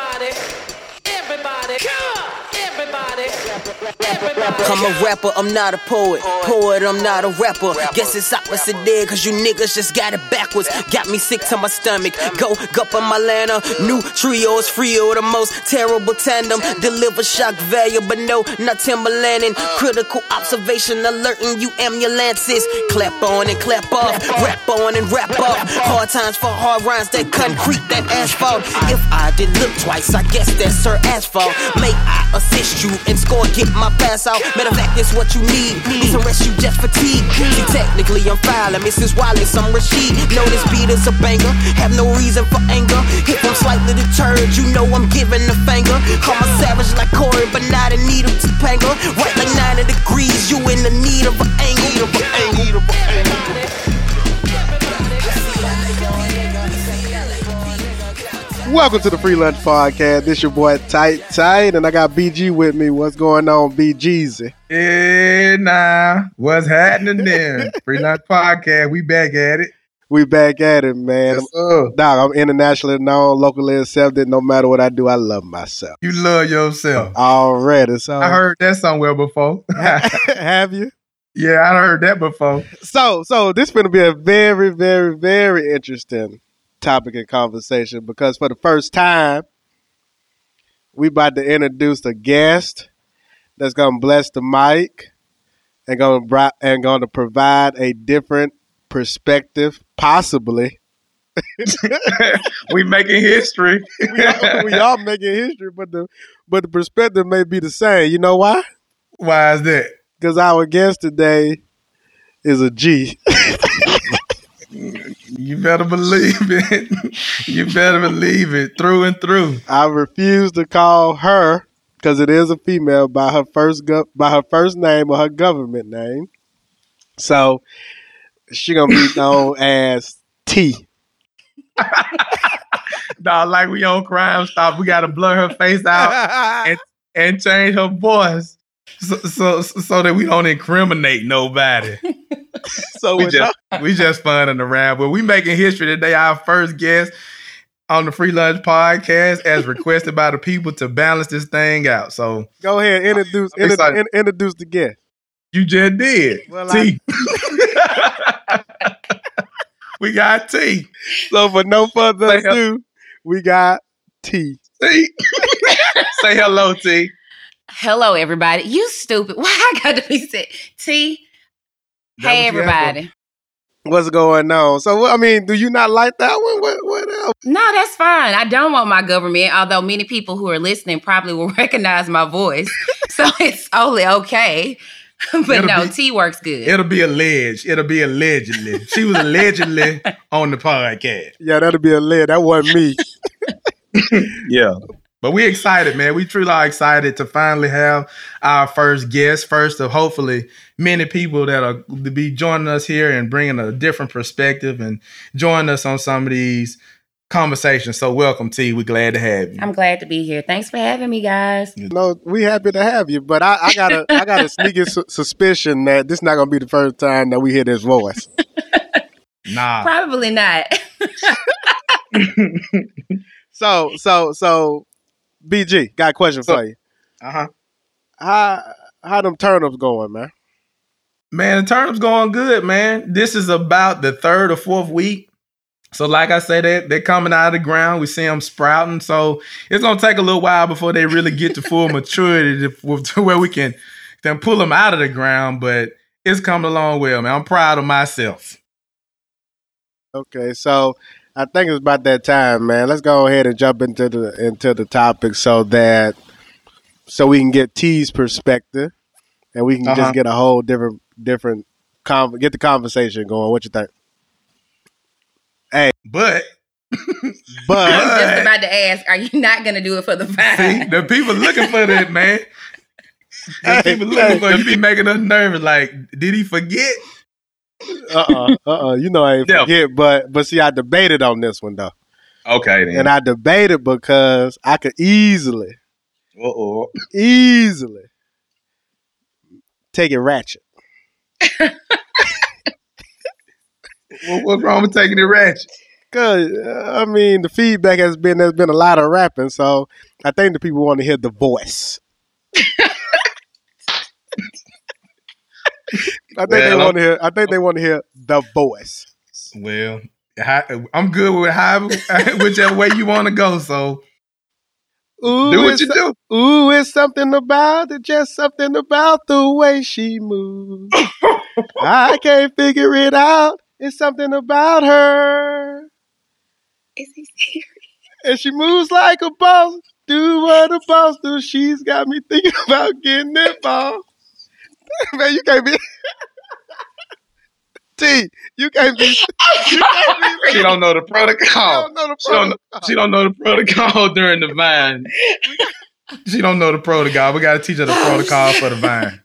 Everybody, everybody, everybody, everybody. I'm a rapper, I'm not a poet. Poet, I'm not a rapper. Guess it's opposite there, cause you niggas just got it backwards. Got me sick to my stomach. Go, gup on my lana. New trio is Frio, the most terrible tandem. Deliver shock value, but no, not Timberlanding. Critical observation alerting you ambulances. Clap on and clap off. Rap on and rap off. Hard times for hard rhymes, that concrete, that asphalt. If I did look twice, I guess that's her asphalt. May I assist you and score, get my pass out. Matter of fact, it's what you need. Need some rest, you just fatigue. See, technically, I'm filing Mrs. Wallace, I'm Rashid. Know this beat is a banger. Have no reason for anger. If I'm slightly deterred, you know I'm giving the finger. I'm a savage like Corey, but not in need of Topanga. Right like 90 degrees, you in the. Need of an angle. Need of an angle. Welcome to the Free Lunch Podcast. This your boy Tight Tight, and I got BG with me. What's going on, BGZ? Hey, nah, uh, what's happening there? Free Lunch Podcast, we back at it. We back at it, man. Yes. Dog, I'm internationally known, locally accepted. No matter what I do, I love myself. You love yourself. Already, so I heard that somewhere before. have you? yeah, I heard that before. So, so this going to be a very, very, very interesting topic and conversation because for the first time, we about to introduce a guest that's gonna bless the mic and gonna bri- and gonna provide a different perspective, possibly. we making history. We all, we all making history, but the but the perspective may be the same. You know why? Why is that? Because our guest today is a G. You better believe it. you better believe it through and through. I refuse to call her because it is a female by her first go- by her first name or her government name. So she gonna be known as T. Dog, like we on Crime Stop, we gotta blur her face out and, and change her voice so, so so that we don't incriminate nobody. so we with just we just funning around, but we making history today. Our first guest on the Free Lunch Podcast, as requested by the people, to balance this thing out. So go ahead introduce I'm inter- introduce the guest. you just did. Well, T. we got T. So for no further Say hel- ado, we got T. T. Say hello, T. Hello, everybody. You stupid. Why I got to be said? T. That Hey, what you asked for? everybody. What's going on? So I mean, do you not like that one? What what else? No, that's fine. I don't want my government, although many people who are listening probably will recognize my voice. so it's only okay. but It'll no, be- T works good. It'll be alleged. It'll be allegedly. She was allegedly on the podcast. Yeah, that'll be alleged. That wasn't me. Yeah. But we excited, man. We truly are excited to finally have our first guest, first of hopefully many people that are to be joining us here and bringing a different perspective and joining us on some of these conversations. So welcome, T. We're glad to have you. I'm glad to be here. Thanks for having me, guys. No, we happy to have you, but I, I got a I got a sneaky su- suspicion that this not gonna be the first time that we hear this voice. Nah. Probably not. So so so, BG got a question So- for you. Uh-huh. How how them turnips going, man? Man, the turnip's going good, man. This is about the third or fourth week. So, like I said, they, they're coming out of the ground. We see them sprouting. So, it's going to take a little while before they really get to full maturity to, to where we can then pull them out of the ground. But it's coming along well, man. I'm proud of myself. Okay, so I think it's about that time, man. Let's go ahead and jump into the into the topic so that so we can get T's perspective and we can Uh-huh. just get a whole different different con- get the conversation going. What you think? Hey, but But I was just about to ask, are you not going to do it for the see, the people looking for that, man. The people looking for. You be making us nervous. Like, did he forget? Uh uh uh uh, you know I ain't Yeah. forget. But but see, I debated on this one though, Okay, then. and I debated because I could easily Uh-oh. easily take it ratchet. What, what's wrong with taking it ratchet? Cause uh, I mean, the feedback has been there's been a lot of rapping, so I think the people want to hear the voice. I think they want to hear. I think they want to hear the voice. Well, hi- I'm good with how whichever way you want to go. So Ooh, do what it's, you do. ooh, it's something about it, just something about the way she moves. I can't figure it out. It's something about her, Is he serious? and she moves like a boss. Do what a boss do. She's got me thinking about getting involved. Man, you can't be. T, you can't be. You can't be. She don't know the I protocol. don't know the She don't, protocol. she don't know the protocol during the vine. She don't know the protocol. We got to teach her the oh, protocol for the vine.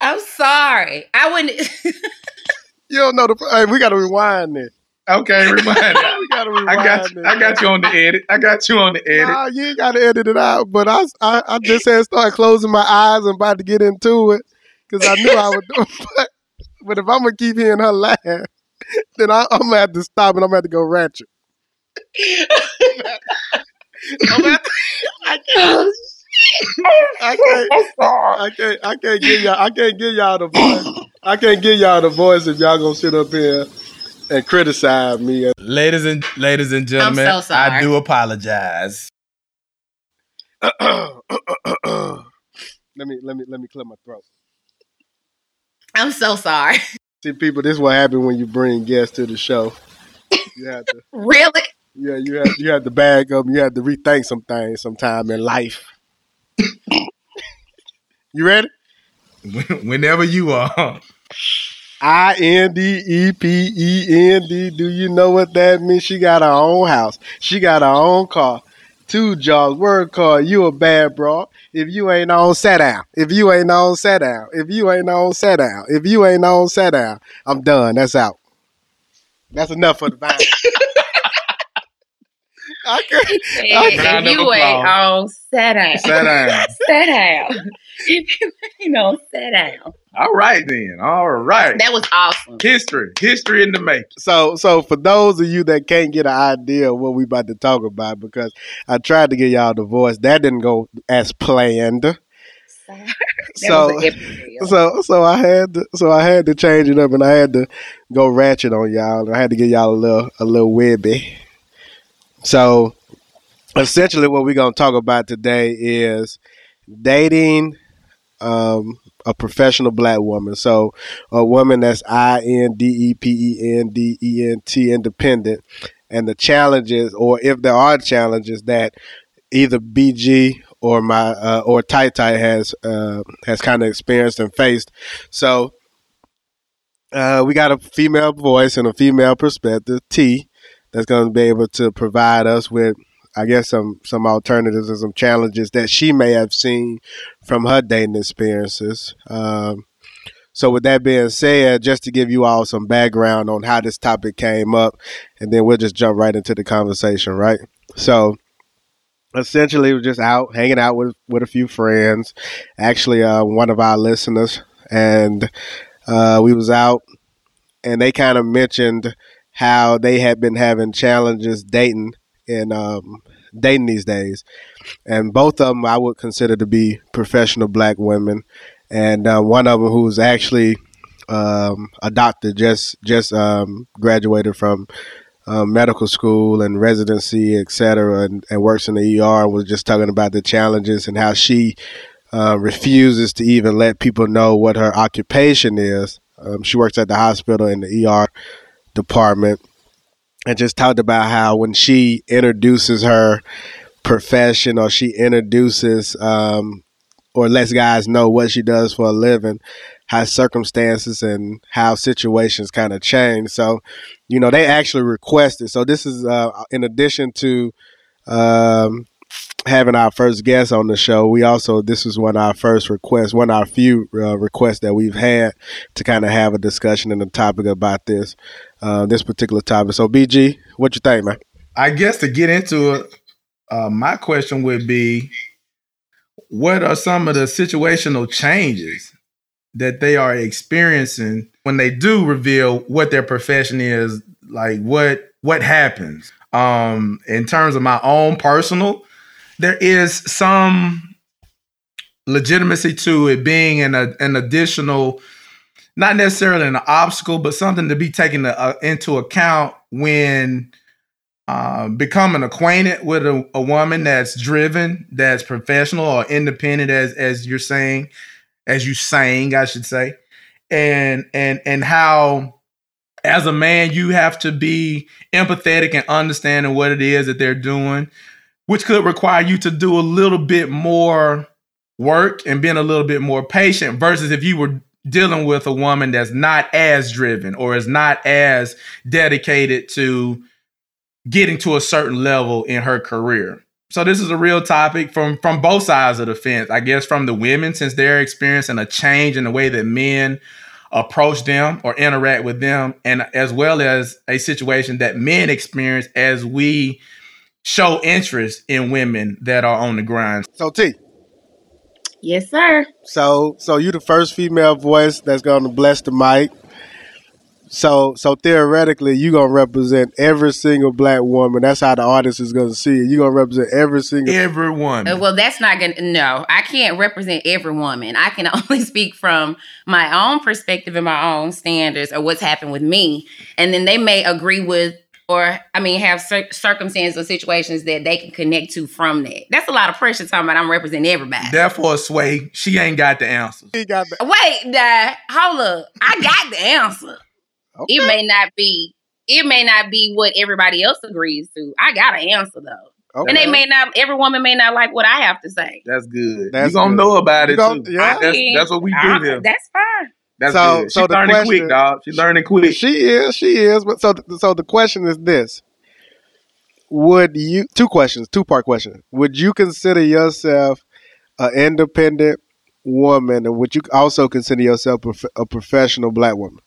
I'm sorry. I wouldn't. You don't know the. Hey, we got to rewind this. Okay, remind her. We got to rewind I got you. it. I got you on the edit. I got you on the edit. Nah, you ain't got to edit it out. But I, I, I just had started closing my eyes and about to get into it because I knew I would do it. But, but if I'm gonna keep hearing her laugh, then I, I'm gonna have to stop and I'm gonna have to go ratchet. I'm gonna have to, I can't. I can't. I can't. I can't give y'all. I can't give y'all the voice. I can't give y'all the voice if y'all gonna sit up here and criticize me. Ladies and ladies and gentlemen, so sorry. I do apologize. let me let me let me clear my throat. I'm so sorry. See, people, this is what happens when you bring guests to the show. You have to, Really? yeah, you have you have to bag up. You have to rethink some things sometime in life. you ready? Whenever you are. I N D E P E N D. Do you know what that means? She got her own house. She got her own car. Two jobs. Word car. You a bad bro. If you ain't on, sit down. If you ain't on, sit down. If you ain't on, sit down. If you ain't on, sit down. I'm done. That's out. That's enough for the vibe. I can't. Hey, Round if you ain't applause. on, sit down. Sit down. Sit down. If you ain't on, sit down. All right then. All right. That was awesome. History. History in the making. So, so for those of you that can't get an idea of what we about to talk about, because I tried to get y'all the voice, that didn't go as planned. So, was an epic. so, so I had to, so I had to change it up, and I had to go ratchet on y'all. I had to give y'all a little, a little webby. So, essentially, what we're gonna talk about today is dating um, a professional black woman. So, a woman that's I N D E P E N D E N T independent, and the challenges, or if there are challenges that either BG or my uh, or Tai Tai has uh, has kind of experienced and faced. So, uh, we got a female voice and a female perspective, T, that's going to be able to provide us with, I guess, some some alternatives and some challenges that she may have seen from her dating experiences. Um, so, with that being said, just to give you all some background on how this topic came up, and then we'll just jump right into the conversation, right? So, essentially, we're just out hanging out with with a few friends. Actually, uh, one of our listeners, and uh, we was out, and they kind of mentioned how they had been having challenges dating and um, dating these days, and both of them I would consider to be professional black women, and uh, one of them who's actually um, a doctor, just just um, graduated from uh, medical school and residency, et cetera, and, and works in the ER, and was just talking about the challenges and how she uh, refuses to even let people know what her occupation is. Um, she works at the hospital in the ER department, and just talked about how when she introduces her profession or she introduces um, or lets guys know what she does for a living, how circumstances and how situations kind of change. So, you know, they actually requested. So this is uh, in addition to um, having our first guest on the show. We also this was one of our first requests, one of our few uh, requests that we've had to kind of have a discussion and a topic about this uh, this particular topic. So, BG, what you think, man? I guess to get into it, uh, my question would be what are some of the situational changes that they are experiencing when they do reveal what their profession is? Like what what happens. Um, in terms of my own personal, there is some legitimacy to it being an, a, an additional, not necessarily an obstacle, but something to be taken uh, into account when uh, becoming acquainted with a, a, woman that's driven, that's professional or independent, as as you're saying, as you saying, I should say, and and and how as a man you have to be empathetic and understanding what it is that they're doing, which could require you to do a little bit more work and being a little bit more patient versus if you were dealing with a woman that's not as driven or is not as dedicated to getting to a certain level in her career. So this is a real topic from from both sides of the fence. I guess from the women since they're experiencing a change in the way that men approach them or interact with them and as well as a situation that men experience as we show interest in women that are on the grind. So T. Yes, sir. So so you the first female voice that's gonna bless the mic. So so theoretically, you gonna represent every single black woman. That's how the audience is gonna see it. You gonna represent every single every woman. Uh, well, that's not gonna. No, I can't represent every woman. I can only speak from my own perspective and my own standards or what's happened with me. And then they may agree with, or I mean, have cir- circumstances or situations that they can connect to from that. That's a lot of pressure talking about I'm representing everybody. Therefore, Sway, she ain't got the answer. He got the- Wait, nah, hold up. I got the answer. Okay. It may not be. It may not be what everybody else agrees to. I got an answer though, Okay. and they may not. Every woman may not like what I have to say. That's good. That's you gonna good. know about You it too. yeah. That's, that's what we do I- here. That's fine. That's So- good. so She learning question- quick, dog. She learning quick. She is, she is. But so so the question is this. Would you two questions, two part question. Would you consider yourself an independent woman and would you also consider yourself prof- a professional black woman?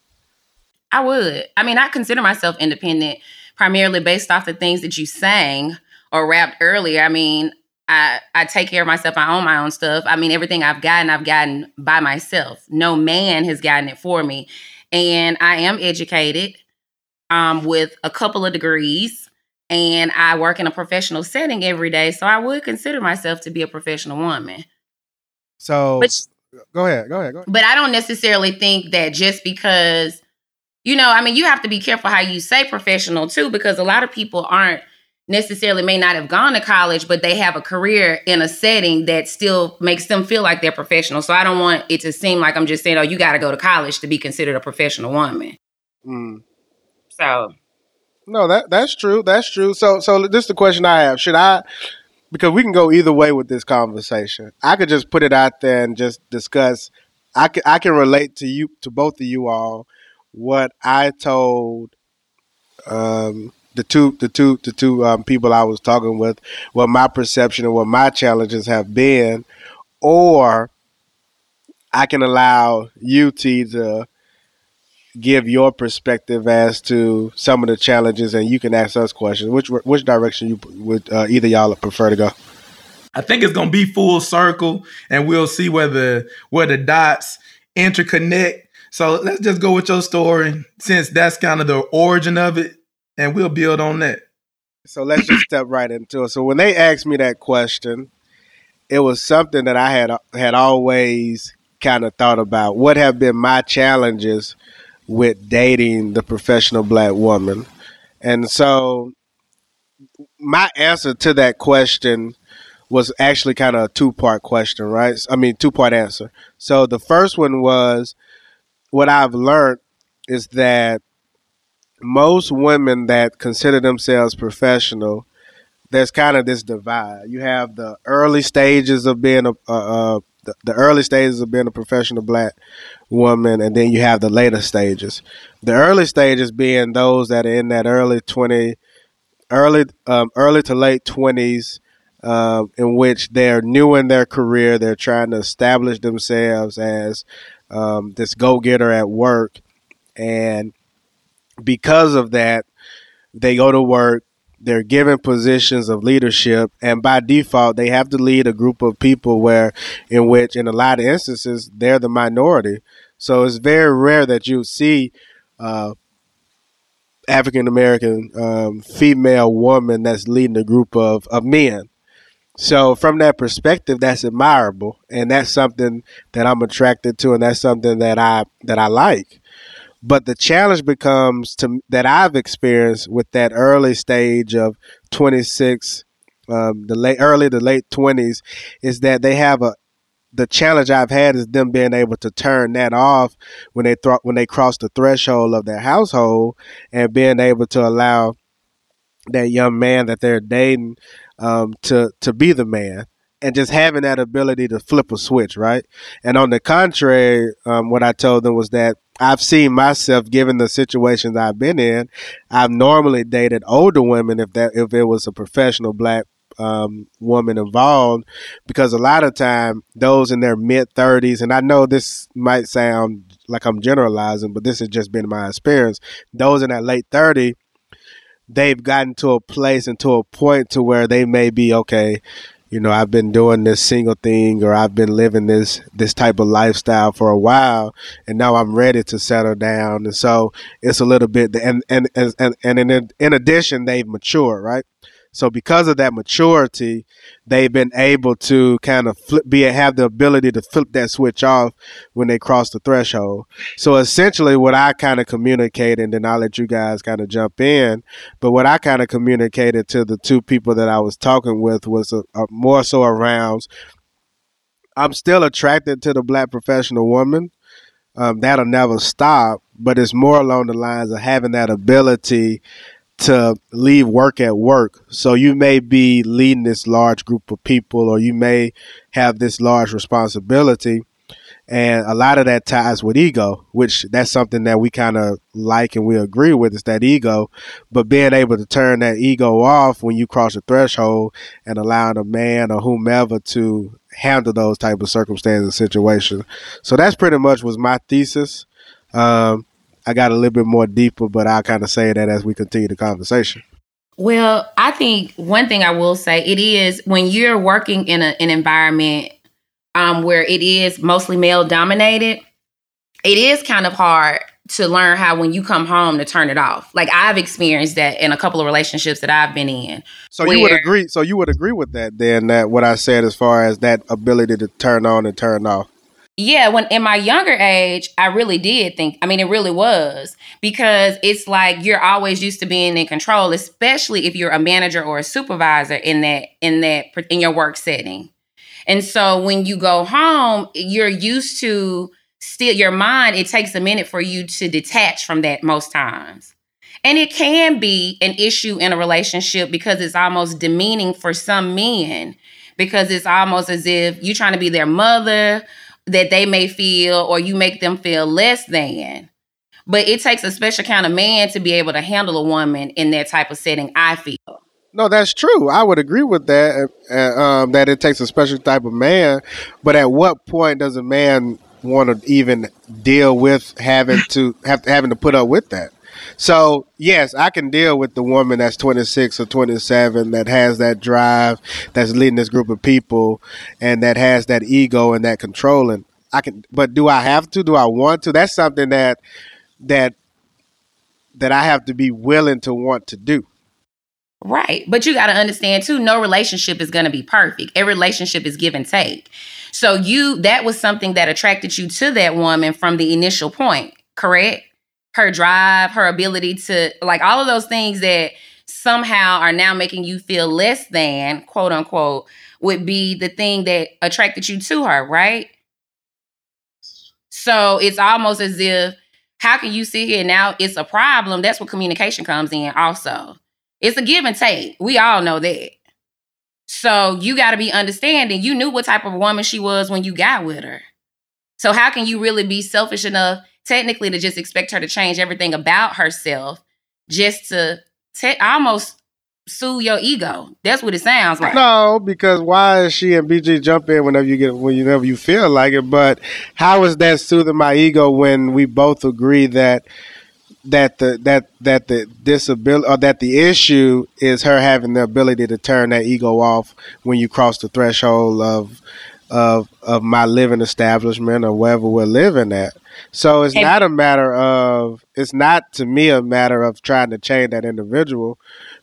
I would. I mean, I consider myself independent primarily based off the things that you sang or rapped earlier. I mean, I I take care of myself. I own my own stuff. I mean, everything I've gotten, I've gotten by myself. No man has gotten it for me. And I am educated um, with a couple of degrees, and I work in a professional setting every day. So I would consider myself to be a professional woman. So But go ahead, go ahead, go ahead. but I don't necessarily think that just because, you know, I mean, you have to be careful how you say professional too, because a lot of people aren't necessarily may not have gone to college, but they have a career in a setting that still makes them feel like they're professional. So I don't want it to seem like I'm just saying, oh, you got to go to college to be considered a professional woman. Mm. So No, that that's true. That's true. So so this is the question I have. Should I because we can go either way with this conversation. I could just put it out there and just discuss I can I can relate to you to both of you all what I told um the two the two the two um, people I was talking with what my perception and what my challenges have been or I can allow UT to give your perspective as to some of the challenges, and you can ask us questions. Which which direction you would uh, either y'all prefer to go? I think it's gonna be full circle, and we'll see where the where the dots interconnect. So let's just go with your story, since that's kind of the origin of it, and we'll build on that. So let's just step right into it. So when they asked me that question, it was something that I had had always kind of thought about. What have been my challenges with dating the professional black woman? And so my answer to that question was actually kind of a two part question, right? I mean, two part answer. So the first one was what I've learned is that most women that consider themselves professional, there's kind of this divide. You have the early stages of being a, uh, uh, the, the early stages of being a professional black woman, and then you have the later stages. The early stages being those that are in that early twenty, early um, early to late twenties, um, in which they're new in their career. They're trying to establish themselves as um, this go getter at work, and because of that, they go to work. They're given positions of leadership, and by default, they have to lead a group of people where, in which, in a lot of instances, they're the minority. So it's very rare that you see uh, African American um, female woman that's leading a group of, of men. So from that perspective, that's admirable, and that's something that I'm attracted to, and that's something that I that I like. But the challenge becomes to that I've experienced with that early stage of 26, um, the late early to late 20s, is that they have a the challenge I've had is them being able to turn that off when they th- when they cross the threshold of their household and being able to allow that young man that they're dating um, to to be the man and just having that ability to flip a switch, right? And on the contrary, um, what I told them was that I've seen myself, given the situations I've been in, I've normally dated older women if that if it was a professional black um, woman involved, because a lot of time those in their mid thirties, and I know this might sound like I'm generalizing, but this has just been my experience. Those in that late thirty they've gotten to a place and to a point to where they may be okay you know i've been doing this single thing or i've been living this this type of lifestyle for a while and now i'm ready to settle down. And so it's a little bit and and and, and in, in addition they've matured right so because of that maturity, they've been able to kind of flip, be have the ability to flip that switch off when they cross the threshold. So essentially, what I kind of communicated, and then I'll let you guys kind of jump in. But what I kind of communicated to the two people that I was talking with was a, a more so around. I'm still attracted to the black professional woman. Um, that'll never stop, but it's more along the lines of having that ability to leave work at work. So you may be leading this large group of people, or you may have this large responsibility. And a lot of that ties with ego, which that's something that we kind of like and we agree with is that ego. But being able to turn that ego off when you cross the threshold and allowing a man or whomever to handle those type of circumstances and situations. So that's pretty much was my thesis. Um, I got a little bit more deeper, but I'll kind of say that as we continue the conversation. Well, I think one thing I will say it is when you're working in a, an environment um, where it is mostly male dominated, it is kind of hard to learn how when you come home to turn it off. Like I've experienced that in a couple of relationships that I've been in. So where, you would agree. So you would agree with that then? That what I said as far as that ability to turn on and turn off yeah, when in my younger age, I really did think, I mean, it really was because it's like you're always used to being in control, especially if you're a manager or a supervisor in that, in that, in your work setting. And so when you go home, you're used to still your mind, it takes a minute for you to detach from that most times. And it can be an issue in a relationship because it's almost demeaning for some men because it's almost as if you're trying to be their mother that they may feel or you make them feel less than. But it takes a special kind of man to be able to handle a woman in that type of setting, I feel. No, that's true. I would agree with that. Uh, um, that it takes a special type of man. But at what point does a man want to even deal with having to have having to put up with that? So yes, I can deal with the woman that's 26 or 27 that has that drive, that's leading this group of people, and that has that ego and that controlling. I can, but do I have to? Do I want to? That's something that that that I have to be willing to want to do. Right. But you got to understand too, no relationship is going to be perfect. Every relationship is give and take. So you that was something that attracted you to that woman from the initial point, correct? Her drive, her ability to like all of those things that somehow are now making you feel less than, quote unquote, would be the thing that attracted you to her, right? So it's almost as if how can you sit here now? It's a problem. That's where communication comes in, also. It's a give and take. We all know that. So you got to be understanding. You knew what type of woman she was when you got with her. So how can you really be selfish enough technically to just expect her to change everything about herself just to te- almost soothe your ego. That's what it sounds like. No, because why is she and BG jump in whenever you get whenever you feel like it? But how is that soothing my ego when we both agree that that the that that the disability or that the issue is her having the ability to turn that ego off when you cross the threshold of of of my living establishment or wherever we're living at. So it's not a matter of it's not to me a matter of trying to change that individual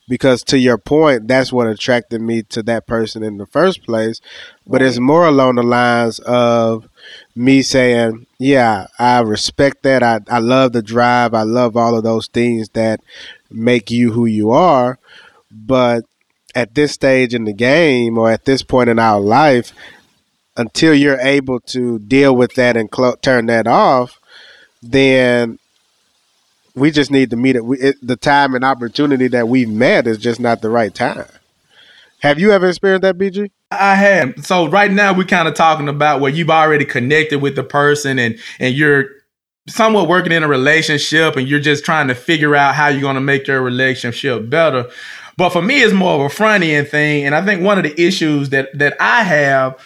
because to your point that's what attracted me to that person in the first place. But it's more along the lines of me saying yeah i respect that. I, I love the drive. I love all of those things that make you who you are. But at this stage in the game or at this point in our life until you're able to deal with that and clo- turn that off then we just need to meet it. We, it. The time and opportunity that we've met is just not the right time. Have you ever experienced that, BG? I have. So right now we're kind of talking about where you've already connected with the person and and you're somewhat working in a relationship and you're just trying to figure out how you're going to make your relationship better. But for me, it's more of a front end thing. And I think one of the issues that that I have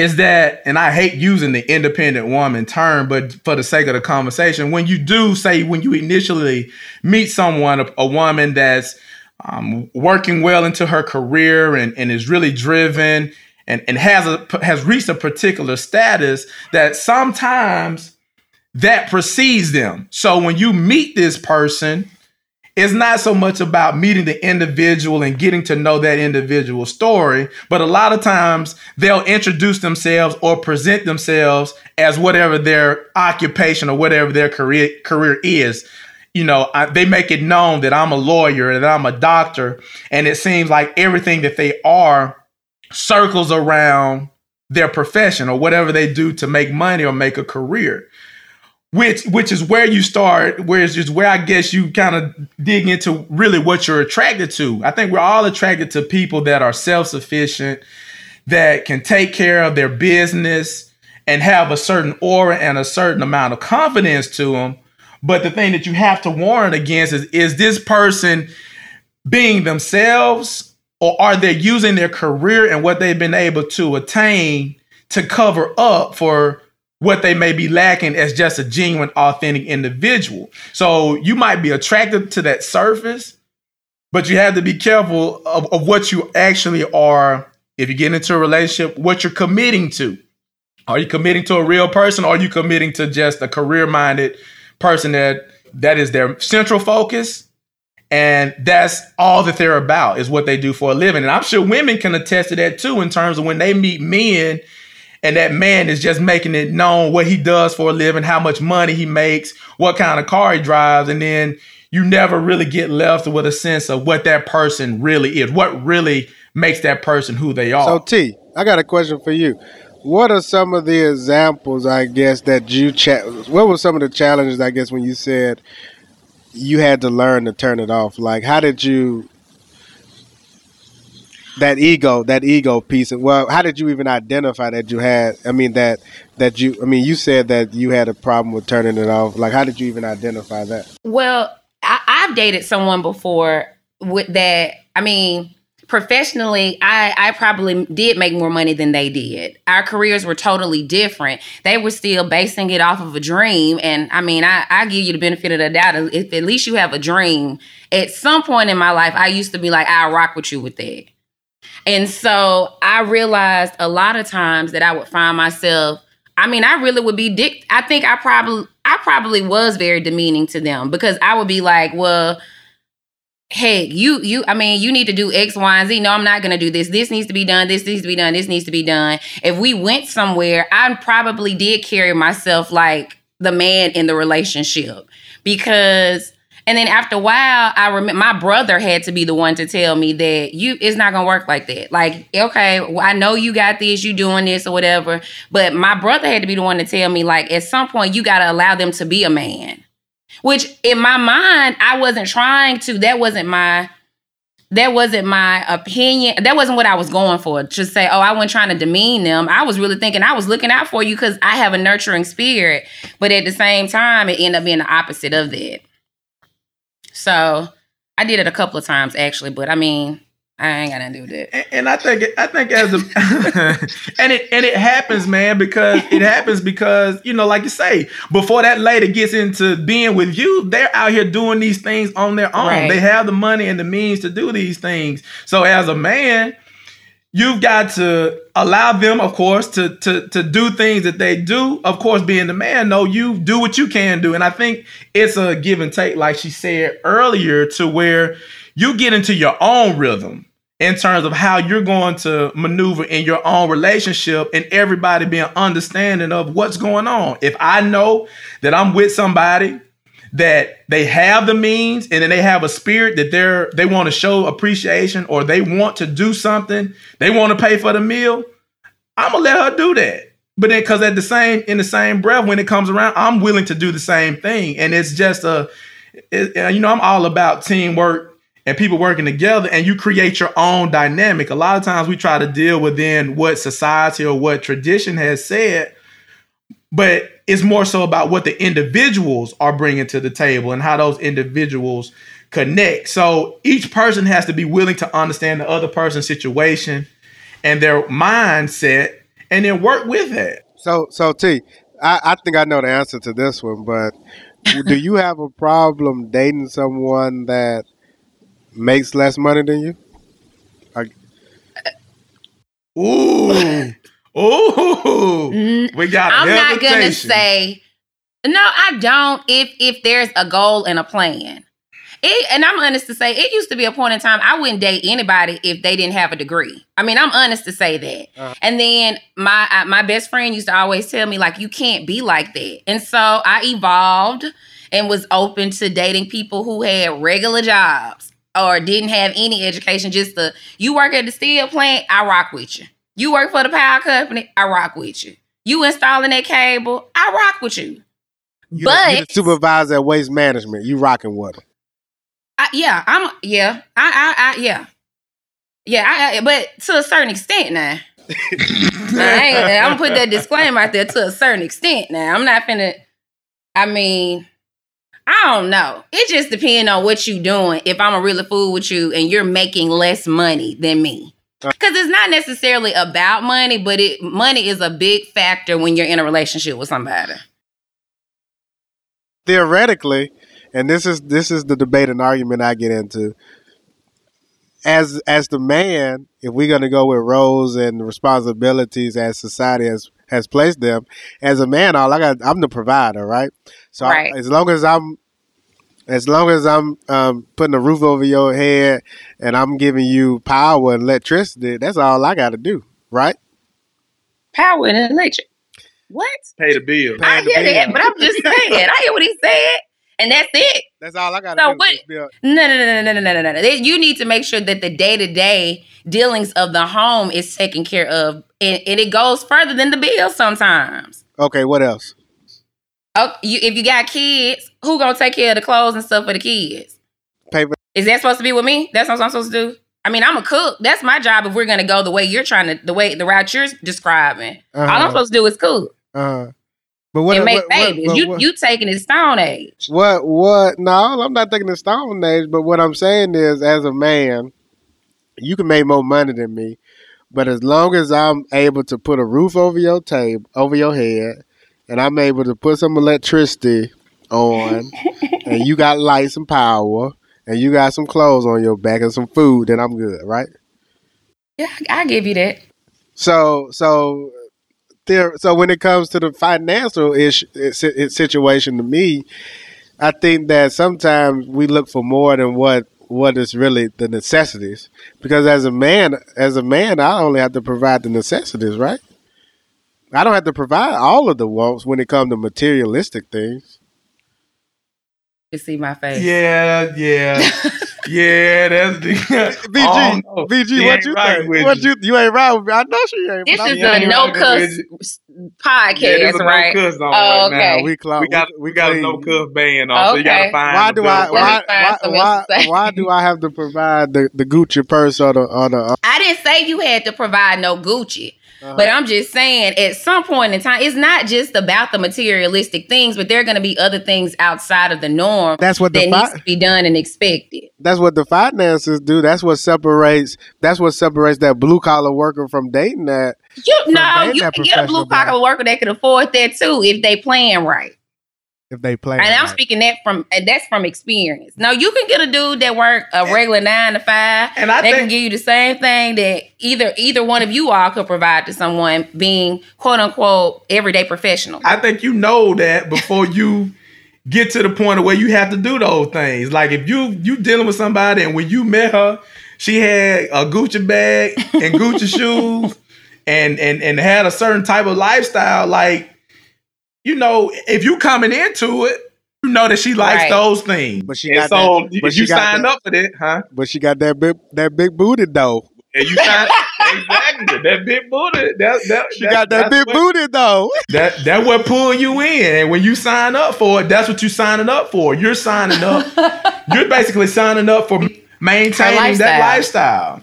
is that, and I hate using the independent woman term, but for the sake of the conversation, when you do say when you initially meet someone, a, a woman that's um, working well into her career and, and is really driven and, and has a has reached a particular status that sometimes that precedes them. So when you meet this person, it's not so much about meeting the individual and getting to know that individual story, but a lot of times they'll introduce themselves or present themselves as whatever their occupation or whatever their career career is. You know, I, they make it known that I'm a lawyer, that I'm a doctor, and it seems like everything that they are circles around their profession or whatever they do to make money or make a career which which is where you start where it's just where i guess you kind of dig into really what you're attracted to. I think we're all attracted to people that are self-sufficient that can take care of their business and have a certain aura and a certain amount of confidence to them but the thing that you have to warn against is is this person being themselves or are they using their career and what they've been able to attain to cover up for what they may be lacking as just a genuine, authentic individual. So you might be attracted to that surface, but you have to be careful of, of what you actually are if you get into a relationship, what you're committing to. Are you committing to a real person or are you committing to just a career-minded person that that is their central focus? And that's all that they're about is what they do for a living. And I'm sure women can attest to that too in terms of when they meet men and that man is just making it known what he does for a living, how much money he makes, what kind of car he drives, and then you never really get left with a sense of what that person really is, what really makes that person who they are. So T, I got a question for you. What are some of the examples, I guess, that you cha- what were some of the challenges, I guess, when you said you had to learn to turn it off? Like how did you that ego, that ego piece. Well, how did you even identify that you had? I mean that that you. I mean, you said that you had a problem with turning it off. Like, how did you even identify that? Well, I, I've dated someone before with that. I mean, professionally, I, I probably did make more money than they did. Our careers were totally different. They were still basing it off of a dream. And I mean, I, I give you the benefit of the doubt. If at least you have a dream, at some point in my life, I used to be like, I'll rock with you with that. And so I realized a lot of times that I would find myself I mean, I really would be dick. I think I probably I probably was very demeaning to them because I would be like, well, hey, you you I mean, you need to do X, Y, and Z. No, I'm not gonna do this. This needs to be done, this needs to be done, this needs to be done. If we went somewhere, I probably did carry myself like the man in the relationship because and then after a while, I remember my brother had to be the one to tell me that you it's not gonna work like that. Like, okay, well, I know you got this, you doing this or whatever, but my brother had to be the one to tell me like at some point you gotta allow them to be a man. Which in my mind, I wasn't trying to. That wasn't my that wasn't my opinion. That wasn't what I was going for. To say, oh, I wasn't trying to demean them. I was really thinking I was looking out for you because I have a nurturing spirit. But at the same time, it ended up being the opposite of that. So I did it a couple of times actually, but I mean, I ain't got nothing to do that. And, and I think I think as a and it and it happens, man, because it happens because you know, like you say, before that lady gets into being with you, they're out here doing these things on their own. Right. They have the money and the means to do these things. So as a man, you've got to allow them, of course, to to to do things that they do. Of course, being the man, no, you do what you can do, and I think it's a give and take, like she said earlier, to where you get into your own rhythm in terms of how you're going to maneuver in your own relationship and everybody being understanding of what's going on. If I know that I'm with somebody that they have the means and then they have a spirit that they're they want to show appreciation or they want to do something, they want to pay for the meal, I'm gonna let her do that. But then because at the same in the same breath, when it comes around, I'm willing to do the same thing. And it's just a it, uh, you know, I'm all about teamwork and people working together and you create your own dynamic. A lot of times we try to deal within what society or what tradition has said, but it's more so about what the individuals are bringing to the table and how those individuals connect. So each person has to be willing to understand the other person's situation and their mindset and then work with it. So, so T, I, I think I know the answer to this one, but do you have a problem dating someone that makes less money than you? Ooh. Ooh. We got it. I'm not gonna say no, I don't if if there's a goal and a plan. It, and I'm honest to say, it used to be a point in time I wouldn't date anybody if they didn't have a degree. I mean, I'm honest to say that. Uh-huh. And then my uh, my best friend used to always tell me like, you can't be like that. And so I evolved and was open to dating people who had regular jobs or didn't have any education. Just the you work at the steel plant, I rock with you. You work for the power company, I rock with you. You installing that cable, I rock with you. You, But- you the supervisor at waste management. You rocking with them. I, yeah, I'm yeah. I I, I yeah. Yeah, I, I but to a certain extent now. I I'm gonna put that disclaimer out there to a certain extent now. I'm not finna I mean, I don't know. It just depends on what you doing. If I'm a really fool with you and you're making less money than me. Uh. Cause it's not necessarily about money, but it money is a big factor when you're in a relationship with somebody. Theoretically, and this is this is the debate and argument I get into. As as the man, if we're gonna go with roles and responsibilities as society has has placed them, as a man, all I got I'm the provider, right? So I- as long as I'm as long as I'm um, putting a roof over your head and I'm giving you power and electricity, that's all I got to do, right? Power and electric. What? Pay the bill. I Paying the hear that, but I'm just saying. I hear what he said, and that's it. That's all I got to So do. what- is build- No, no, no, no, no, no, no, no. You need to make sure that the day to day dealings of the home is taken care of, and, and it goes further than the bill sometimes. Okay, what else? Oh, you, if you got kids, who gonna take care of the clothes and stuff for the kids? Paper. Is that supposed to be with me? That's what I'm supposed to do. I mean, I'm a cook. That's my job. If we're gonna go the way you're trying to, the way the route you're describing, all I'm Uh-huh. supposed to do is cook Uh, huh. but what? and make what, what- babies. you what- you taking it stone age. What what no, I'm not taking the stone age, but what I'm saying is as a man, you can make more money than me. But as long as I'm able to put a roof over your table over your head and I'm able to put some electricity on and you got lights and power and you got some clothes on your back and some food, then I'm good, right? Yeah, I give you that. So so there. So when it comes to the financial ish uh, si- uh, situation, to me, I think that sometimes we look for more than what what is really the necessities. Because as a man, as a man, I only have to provide the necessities, right? I don't have to provide all of the wants when it comes to materialistic things. You see my face. Yeah, yeah, yeah. That's the BG, Oh. BG, what you think? with What you. you you ain't right with me? I know she ain't. This is a no right cuss podcast, Yeah, there's a no right? cuss on Oh, right okay. now. we, clo- We got we got a no cuss ban on, so you gotta Okay. find. why do I for why why why, else to say. why do I have to provide the, the Gucci purse or the or the I didn't say you had to provide no Gucci. Uh-huh. But I'm just saying, at some point in time, it's not just about the materialistic things, but there are going to be other things outside of the norm that's what that the needs to be done and expected. That's what the finances do. That's what separates that's what separates that blue collar worker from dating that. You From know, you can get a blue collar worker that can afford that too if they plan right. if they play. And I'm speaking that from and that's from experience. No, you can get a dude that work a regular nine to five, And I they think- can give you the same thing that either either one of you all could provide to someone being quote unquote everyday professional. I think you know that before you get to the point of where you have to do those things. Like if you you dealing with somebody and when you met her, she had a Gucci bag and Gucci shoes and and and had a certain type of lifestyle. Like you know, if you coming into it, you know that she likes Right. those things. But she and got so that- but if she you got signed that- up for that, huh? but she got that big that big booty though. And you signed exactly that big booty. That that She got that that's big what- booty though. That that what pull you in, and when you sign up for it, that's what you're signing up for. You're signing up. you're basically signing up for maintaining that lifestyle,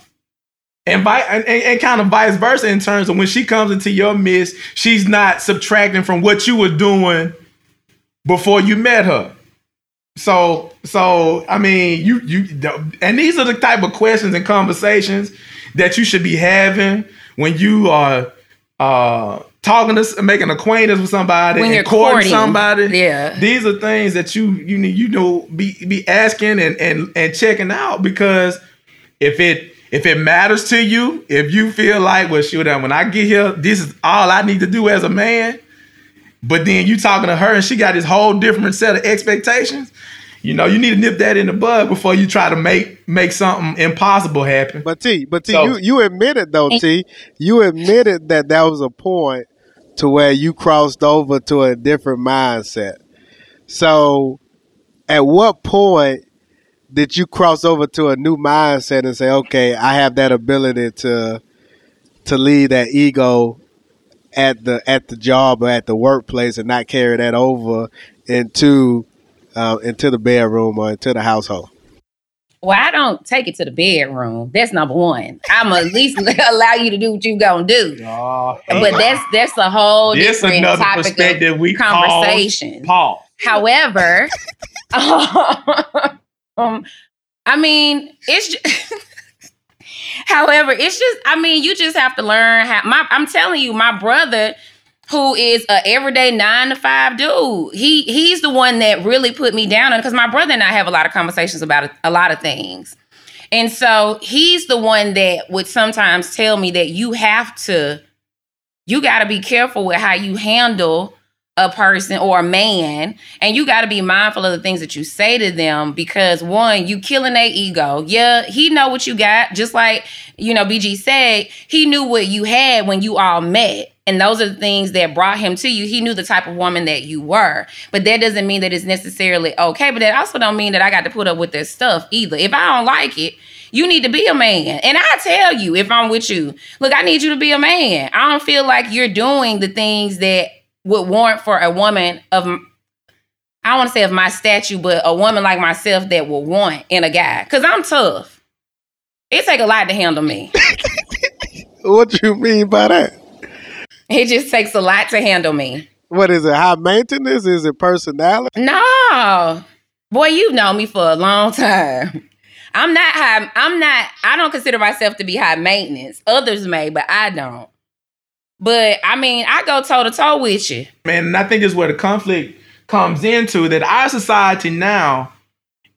and, vi- and, and and kind of vice versa in terms of when she comes into your midst, she's not subtracting from what you were doing before you met her. So so I mean you you and these are the type of questions and conversations that you should be having when you are uh talking to making acquaintance with somebody When and you're courting, courting. somebody. Yeah. These are things that you you need you know be be asking and and and checking out because if it if it matters to you, if you feel like well shoot when I get here, this is all I need to do as a man, but then you talking to her and she got this whole different set of expectations. You know, you need to nip that in the bud before you try to make make something impossible happen. But T, but T, So- you you admitted though, T, you admitted that that was a point to where you crossed over to a different mindset. So, at what point did you cross over to a new mindset and say, "Okay, I have that ability to to lead that ego at the at the job or at the workplace and not carry that over into uh, into the bedroom or into the household?" Well, I don't take it to the bedroom. That's number one. I'm at least allow you to do what you gonna do. But that's that's a whole this different another topic perspective of we conversation. Pause. However, um, I mean, it's just, however, it's just, I mean, you just have to learn how. My, I'm telling you, my brother, who is a everyday nine to five dude, he he's the one that really put me down because my brother and I have a lot of conversations about a, a lot of things. And so he's the one that would sometimes tell me that you have to, you got to be careful with how you handle a person or a man and you got to be mindful of the things that you say to them because one you killing their ego. Yeah he know what you got. Just like you know bg said he knew what you had when you all met and those are the things that brought him to you he knew the type of woman that you were but that doesn't mean that it's necessarily okay but that also don't mean that i got to put up with this stuff either if i don't like it you need to be a man. And I tell you, if I'm with you, look, I need you to be a man. I don't feel like you're doing the things that would warrant for a woman of I want to say of my statue, but a woman like myself that will want in a guy. Cause I'm tough. It take a lot to handle me. What you mean by that? It just takes a lot to handle me. What is it? High maintenance? Is it personality? No. Boy, you've known me for a long time. I'm not high, I'm not, I don't consider myself to be high maintenance. Others may, but I don't. But I mean, I go toe to toe with you. man, and I think is where the conflict comes into that our society now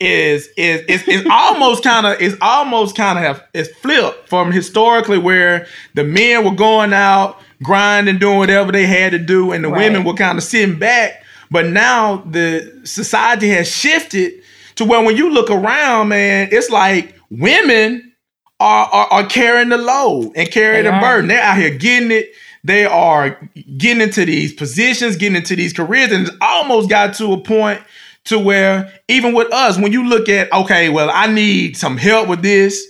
is is is, is almost kind of is almost kind of have is flipped from historically where the men were going out grinding doing whatever they had to do and the Right. women were kind of sitting back but now the society has shifted to where when you look around man it's like women are are, are carrying the load and carrying They the are. burden they're out here getting it they are getting into these positions, getting into these careers, and it's almost got to a point to where even with us, when you look at, okay, well, I need some help with this,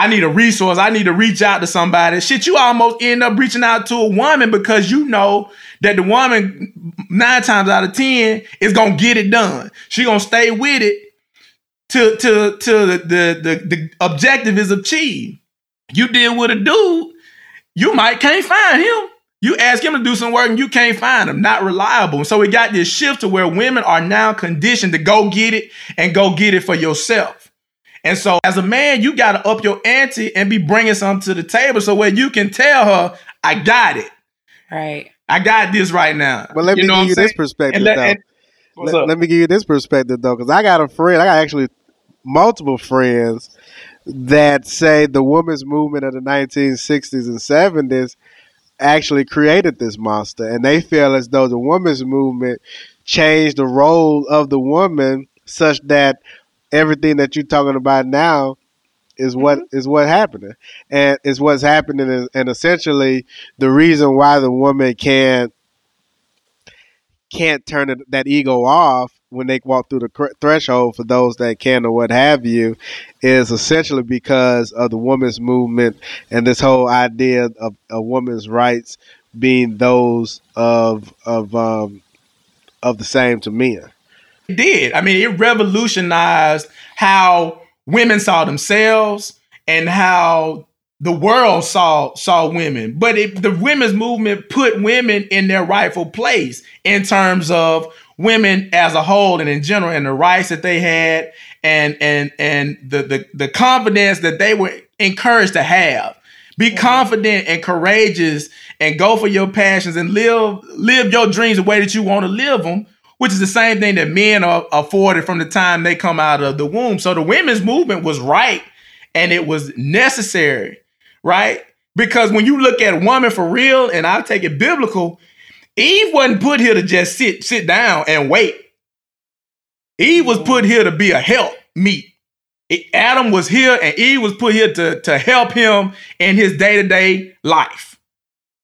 I need a resource, I need to reach out to somebody. Shit, you almost end up reaching out to a woman because you know that the woman nine times out of ten is gonna get it done. She gonna stay with it till till till the the, the, the objective is achieved. You deal with a dude you might can't find him. You ask him to do some work and you can't find him, not reliable. So we got this shift to where women are now conditioned to go get it and go get it for yourself. And so as a man, you got to up your ante and be bringing something to the table so where you can tell her, I got it. Right. I got this right now. But let me You know give you I'm this perspective And let- though. and- let, let me give you this perspective though, because I got a friend. I got actually multiple friends that say the women's movement of the 1960s and 70s actually created this monster, and they feel as though the women's movement changed the role of the woman such that everything that you're talking about now is what is what happening and is what's happening and, essentially the reason why the woman can't can't turn it, that ego off when they walk through the cr- threshold for those that can or what have you is essentially because of the women's movement and this whole idea of, of women's rights being those of of um, of the same to men. It did. I mean, it revolutionized how women saw themselves and how the world saw saw women. But it, the women's movement put women in their rightful place in terms of women as a whole and in general and the rights that they had and and and the the, the confidence that they were encouraged to have. Be mm-hmm. confident and courageous and go for your passions and live live your dreams the way that you want to live them, which is the same thing that men are afforded from the time they come out of the womb. So the women's movement was right and it was necessary, right? Because when you look at woman for real, and I take it biblical, Eve wasn't put here to just sit sit down and wait. Eve was put here to be a help meet. Adam was here and Eve was put here to, to help him in his day-to-day life.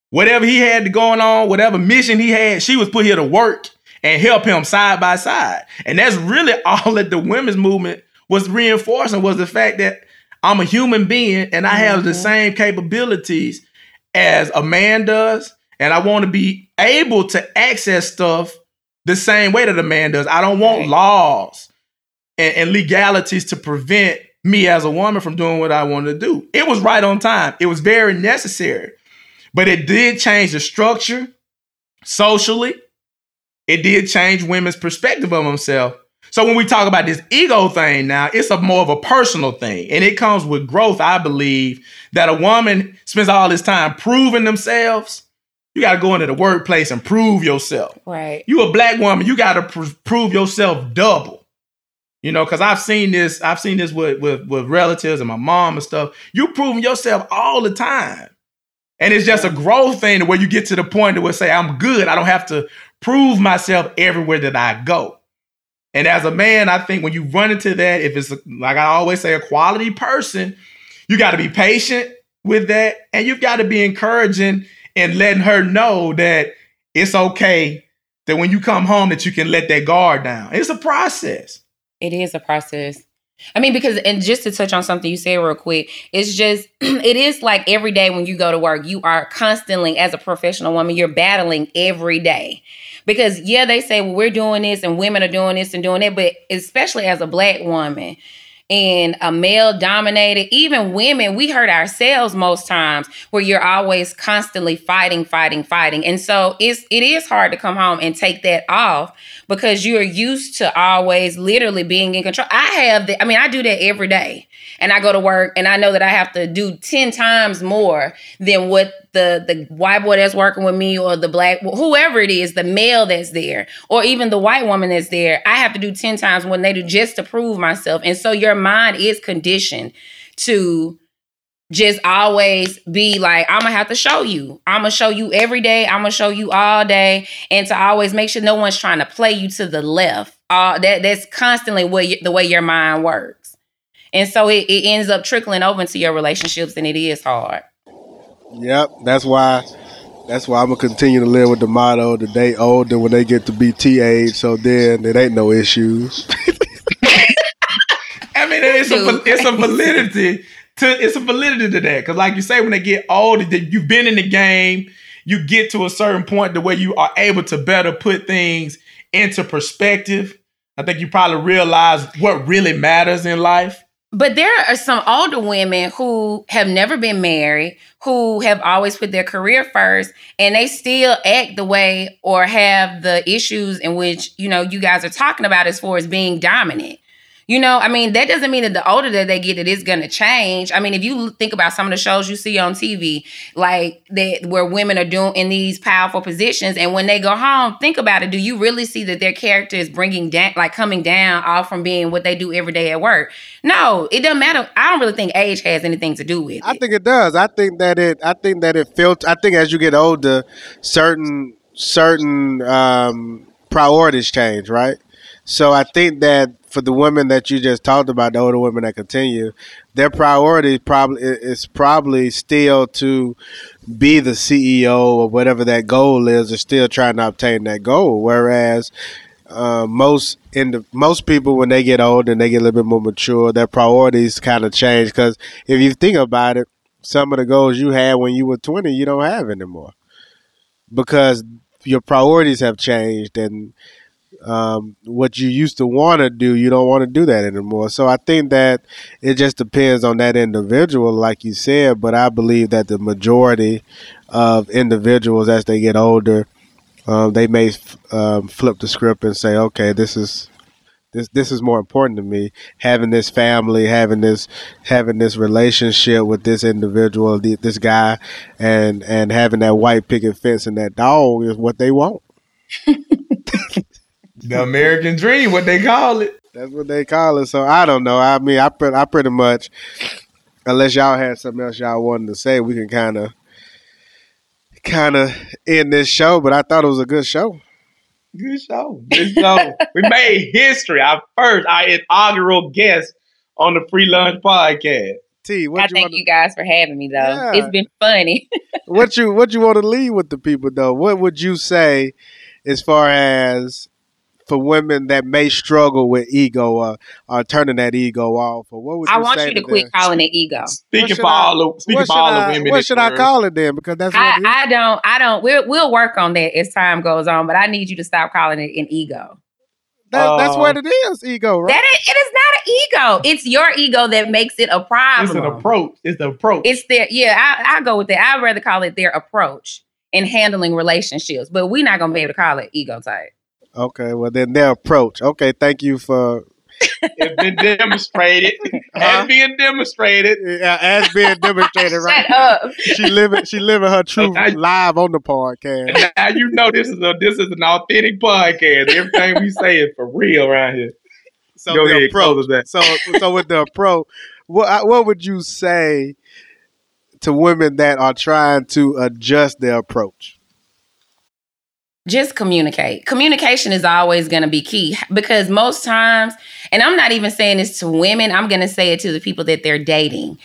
Whatever he had going on, whatever mission he had, she was put here to work and help him side by side. And that's really all that the women's movement was reinforcing was the fact that I'm a human being and I have the mm-hmm. same capabilities as a man does. And I want to be able to access stuff the same way that a man does. I don't want Right. laws and, and legalities to prevent me as a woman from doing what I want to do. It was right on time. It was very necessary. But it did change the structure socially. It did change women's perspective of themselves. So when we talk about this ego thing now, it's a more of a personal thing. And it comes with growth, I believe, that a woman spends all this time proving themselves. You got to go into the workplace and prove yourself. Right. You a black woman, you got to pr- prove yourself double. You know, because I've seen this, I've seen this with, with with relatives and my mom and stuff. You proving yourself all the time. And it's just a growth thing where you get to the point where say, I'm good. I don't have to prove myself everywhere that I go. And as a man, I think when you run into that, if it's like I always say, a quality person, you got to be patient with that. And you've got to be encouraging and letting her know that it's okay that when you come home that you can let that guard down. It's a process. It is a process. I mean, because and just to touch on something you said real quick, it's just it is like every day when you go to work, you are constantly as a professional woman, you're battling every day. Because yeah, they say well, we're doing this and women are doing this and doing that, but especially as a black woman and a male dominated, even women, we hurt ourselves most times where you're always constantly fighting, fighting, fighting. And so it's it is hard to come home and take that off because you're used to always literally being in control. I have the, I mean, I do that every day. And I go to work and I know that I have to do 10 times more than what the the white boy that's working with me or the black whoever it is, the male that's there, or even the white woman that's there. I have to do 10 times when they do just to prove myself. And so your mind is conditioned to just always be like, I'm gonna have to show you. I'm gonna show you every day. I'm gonna show you all day, and to always make sure no one's trying to play you to the left. Uh, that that's constantly what you, the way your mind works, and so it, it ends up trickling over into your relationships, and it is hard. Yep, that's why. That's why I'm gonna continue to live with the motto: "The day older when they get to be T age, so then it ain't no issues." I mean, it's a, it's a validity to it's a validity to that because, like you say, when they get older, that you've been in the game, you get to a certain point to where you are able to better put things into perspective. I think you probably realize what really matters in life. But there are some older women who have never been married, who have always put their career first, and they still act the way or have the issues in which, you know, you guys are talking about as far as being dominant. You know, I mean, that doesn't mean that the older that they get, it is going to change. I mean, if you think about some of the shows you see on TV, like that, where women are doing in these powerful positions, and when they go home, think about it. Do you really see that their character is bringing down, like coming down, off from being what they do every day at work? No, it doesn't matter. I don't really think age has anything to do with it. I think it does. I think that it. I think that it felt. I think as you get older, certain certain um, priorities change, right? So I think that for the women that you just talked about, the older women that continue, their priority probably is probably still to be the CEO or whatever that goal is, or still trying to obtain that goal. Whereas uh, most in the most people when they get old and they get a little bit more mature, their priorities kind of change. Because if you think about it, some of the goals you had when you were twenty, you don't have anymore because your priorities have changed and um, what you used to want to do, you don't want to do that anymore. So I think that it just depends on that individual, like you said. But I believe that the majority of individuals, as they get older, um, they may um, flip the script and say, "Okay, this is." This, this is more important to me. Having this family, having this having this relationship with this individual, this guy, and and having that white picket fence and that dog is what they want. the American dream, what they call it. That's what they call it. So I don't know. I mean, I pre- I pretty much, unless y'all had something else y'all wanted to say, we can kind of kind of end this show. But I thought it was a good show. Good show. Good show. we made history. Our first, our inaugural guest on the Free Lunch Podcast. T, what I you thank wanna, you guys for having me, though. Yeah. It's been funny. what you what you want to leave with the people though? What would you say as far as for women that may struggle with ego or, or turning that ego off? Or what would you I want you to them? quit calling it ego. Speaking should for all the speaking What for should all the I, women. what in should I call it then? Because that's what I, it is. I don't, I don't. We'll we'll work on that as time goes on, but I need you to stop calling it an ego. That, that's Uh, what it is, ego, right? That is, it is not an ego. It's your ego that makes it a problem. It's an approach. It's the approach. It's their yeah. I, I go with that. I'd rather call it their approach in handling relationships, but we're not gonna be able to call it ego type. Okay, well then their approach. Okay, thank you for it's been demonstrated. Uh-huh. Has been demonstrated. yeah, as being demonstrated right. Shut up. She living she living her truth Okay. live on the podcast. Now you know this is a this is an authentic podcast. Everything we say is for real around here. So Go the ahead, approach. close us So so with the approach, what what would you say to women that are trying to adjust their approach? Just communicate. Communication is always going to be key because most times, and I'm not even saying this to women, I'm going to say it to the people that they're dating.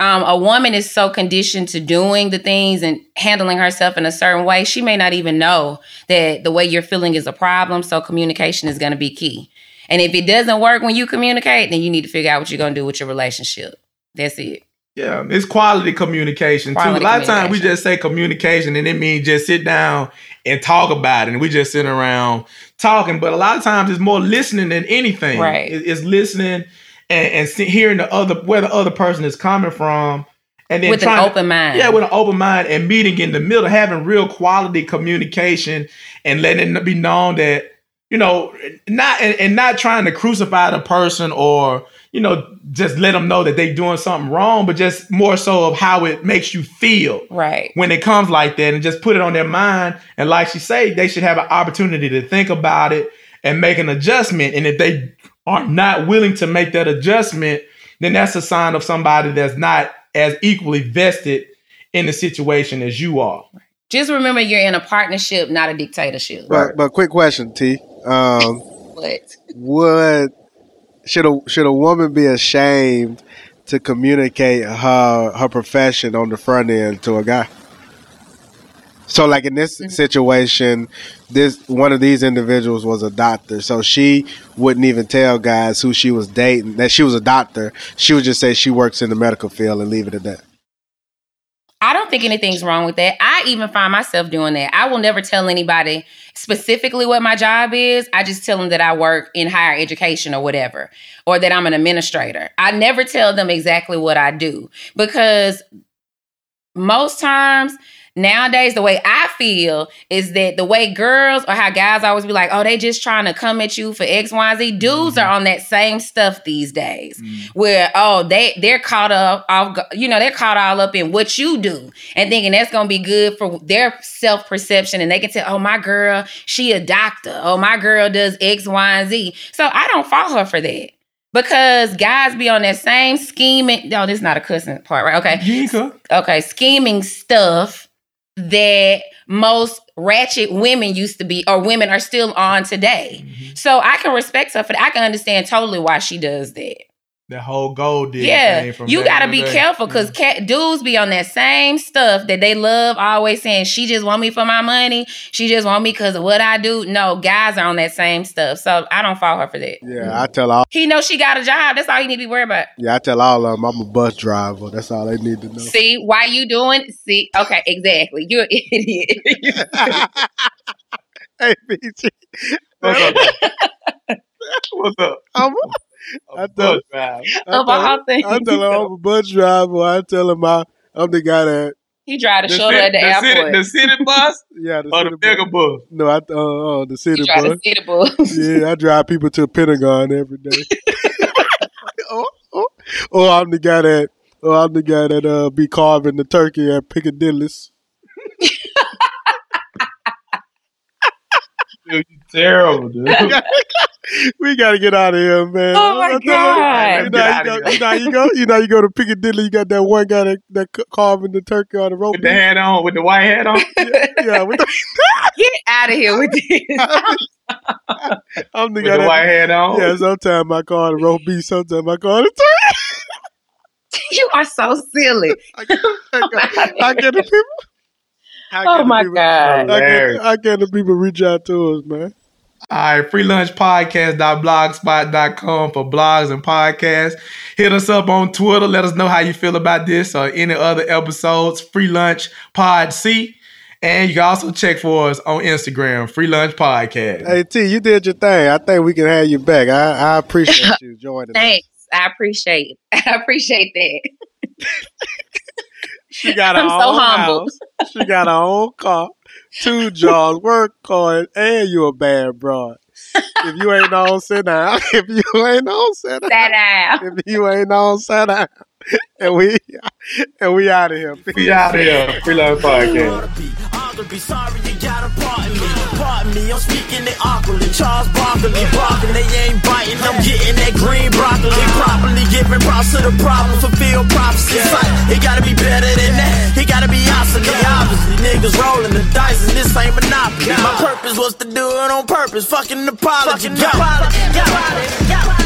Um, a woman is so conditioned to doing the things and handling herself in a certain way, she may not even know that the way you're feeling is a problem. So, communication is going to be key. And if it doesn't work when you communicate, then you need to figure out what you're going to do with your relationship. That's it. Yeah, it's quality communication Quality too. A lot of times we just say communication and it means just sit down and talk about it, and we just sit around talking. But a lot of times it's more listening than anything. Right. It's listening and, and see, hearing the other where the other person is coming from, and then With an trying to- open mind. Yeah, with an open mind and meeting in the middle, having real quality communication and letting it be known that you know not and, and not trying to crucify the person or you know just let them know that they doing something wrong, but just more so of how it makes you feel Right. when it comes like that, and just put it on their mind. And like she say, they should have an opportunity to think about it and make an adjustment. And if they are not willing to make that adjustment, then that's a sign of somebody that's not as equally vested in the situation as you are. Just remember you're in a partnership, not a dictatorship. But but quick question, T. Um, What? would should a should a woman be ashamed to communicate her her profession on the front end to a guy? So like in this mm-hmm. situation, this one of these individuals was a doctor. So she wouldn't even tell guys who she was dating that she was a doctor. She would just say she works in the medical field and leave it at that. I don't think anything's wrong with that. I even find myself doing that. I will never tell anybody specifically what my job is. I just tell them that I work in higher education or whatever, or that I'm an administrator. I never tell them exactly what I do because most times nowadays the way I feel is that the way girls or how guys always be like, oh, they just trying to come at you for X, Y, Z. Dudes are on that same stuff these days, where oh they they're caught up off, you know, they're caught all up in what you do and thinking that's gonna be good for their self perception, and they can tell, oh my girl, she a doctor, oh my girl does X, Y, and Z. So I don't fault her for that. Because guys be on that same scheming. No, this is not a cussing part, right? Okay okay, scheming stuff that most ratchet women used to be or women are still on today. Mm-hmm. So I can respect her for that. I can understand totally why she does that. That whole gold digger yeah, thing from you got to be day. careful because cat dudes be on that same stuff that they love, always saying she just want me for my money. She just want me because of what I do. No, guys are on that same stuff, so I don't fault her for that. Yeah, I tell all. He knows she got a job. That's all you need to be worried about. Yeah, I tell all of them I'm a bus driver. That's all they need to know. See why you doing? See, okay, exactly. You're an idiot. hey, BG. What's up? What's up? I'm, I tell, Bus drive. I Of all tell, things. I tell him I'm a bus driver. I tell him I, I'm the guy that, he drive to The, show her city, at the, the, city, the city bus yeah, the or city the bigger bus. bus? No, I, uh, uh, the city he tried bus. to see the bus. Yeah, I drive people to the Pentagon every day. oh, oh. Or I'm the guy that, or I'm the guy that uh be carving the turkey at Piccadilly's. Dude, you terrible, dude. we gotta get out of here, man. Oh my God. You know, Get how outta you, go, here. you know you go, you know how you go to Piccadilly. You got that one guy that, that carving the turkey on the rope. with the hat on, with the white hat on. yeah, with the, Get out of here with this. I'm the with guy the that. white hat on. Yeah, sometimes I call it roast beef. Sometimes I call it turkey. you are so silly. I get, oh I get the people. I get Oh the my people- God. I Hilarious. get, I get the people reach out to us, man. All right, freelunchpodcast.blogspot.com for blogs and podcasts. Hit us up on Twitter. Let us know how you feel about this or any other episodes. Free Lunch Pod C. And you can also check for us on Instagram, Free Lunch Podcast. Hey T, you did your thing. I think we can have you back. I, I appreciate you joining. us. Thanks. I appreciate it. I appreciate that. She got her I'm own so humble. house. She got her own car, two jobs, work card, and you a bad broad. If you ain't on, sit down. If you ain't on, sit down. That out. If you ain't on, sit down. And we and we out of here. We out of here, Free Lunch Podcast. I'm gonna be sorry you gotta pardon me. Pardon me, I'm speaking it awkwardly. Charles Barkley, barking, they ain't biting. I'm getting that green broccoli. Properly giving props to the problem, fulfill prophecies. Like, it gotta be better than that. It gotta be obsolete. Obviously, niggas rolling the dice, and this ain't monopoly. My purpose was to do it on purpose. Fucking apology. Go.